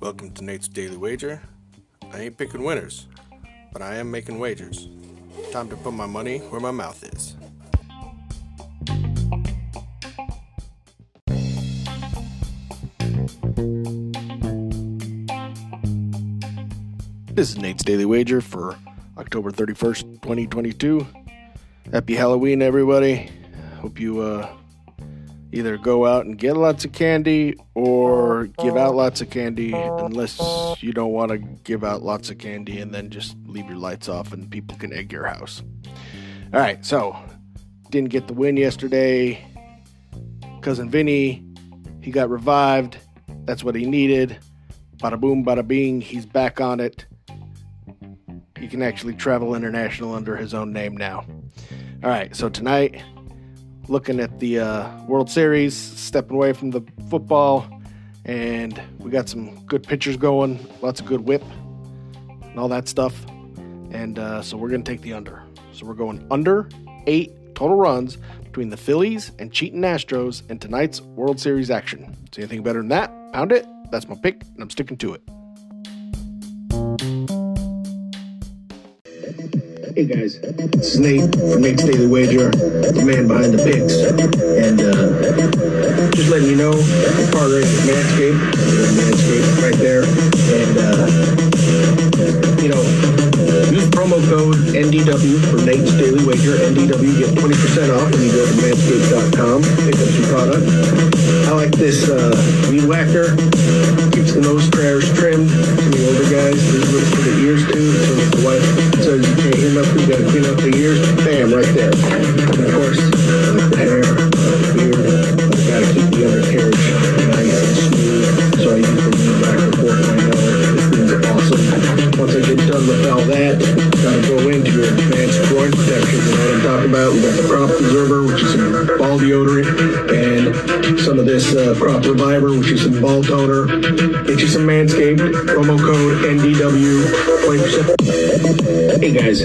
Welcome to Nate's Daily Wager. I ain't picking winners, but I am making wagers. Time to put my money where my mouth is. This is Nate's Daily Wager for October 31st, 2022. Happy Halloween, everybody. Hope you uh, either go out and get lots of candy or give out oh. lots of candy, unless you don't want to give out lots of candy and then just leave your lights off and people can egg your house. All right, so didn't get the win yesterday. Cousin Vinny, he got revived. That's what he needed. Bada boom, bada bing, he's back on it. He can actually travel international under his own name now. All right, so tonight, looking at the uh, World Series, stepping away from the football, and we got some good pitchers going, lots of good whip, and all that stuff. And uh, so we're going to take the under. So we're going under eight total runs between the Phillies and cheating Astros in tonight's World Series action. See anything better than that? Pound it. That's my pick, and I'm sticking to it. Hey guys, it's Nate from Nate's Daily Wager, the man behind the picks. And uh, just letting you know, I'm partnering with Manscaped, Manscaped right there. And, uh, you know, use promo code NDW for Nate's Daily Wager. NDW, get 20% off when you go to manscaped.com, pick up some product. I like this uh, weed whacker, up the ears, bam, right there. And of course, like the hair, the beard, I've gotta keep the undercarriage nice and smooth, so I use the weed whacker 4.0. This thing's awesome. Once I get done with all that, gotta go into your advanced groin protection. You know what I'm talking about? We got the crop preserver, which is some ball deodorant, and some of this uh, crop reviver, which is some ball toner. Get you some Manscaped, promo code NDW, 20%. Hey guys.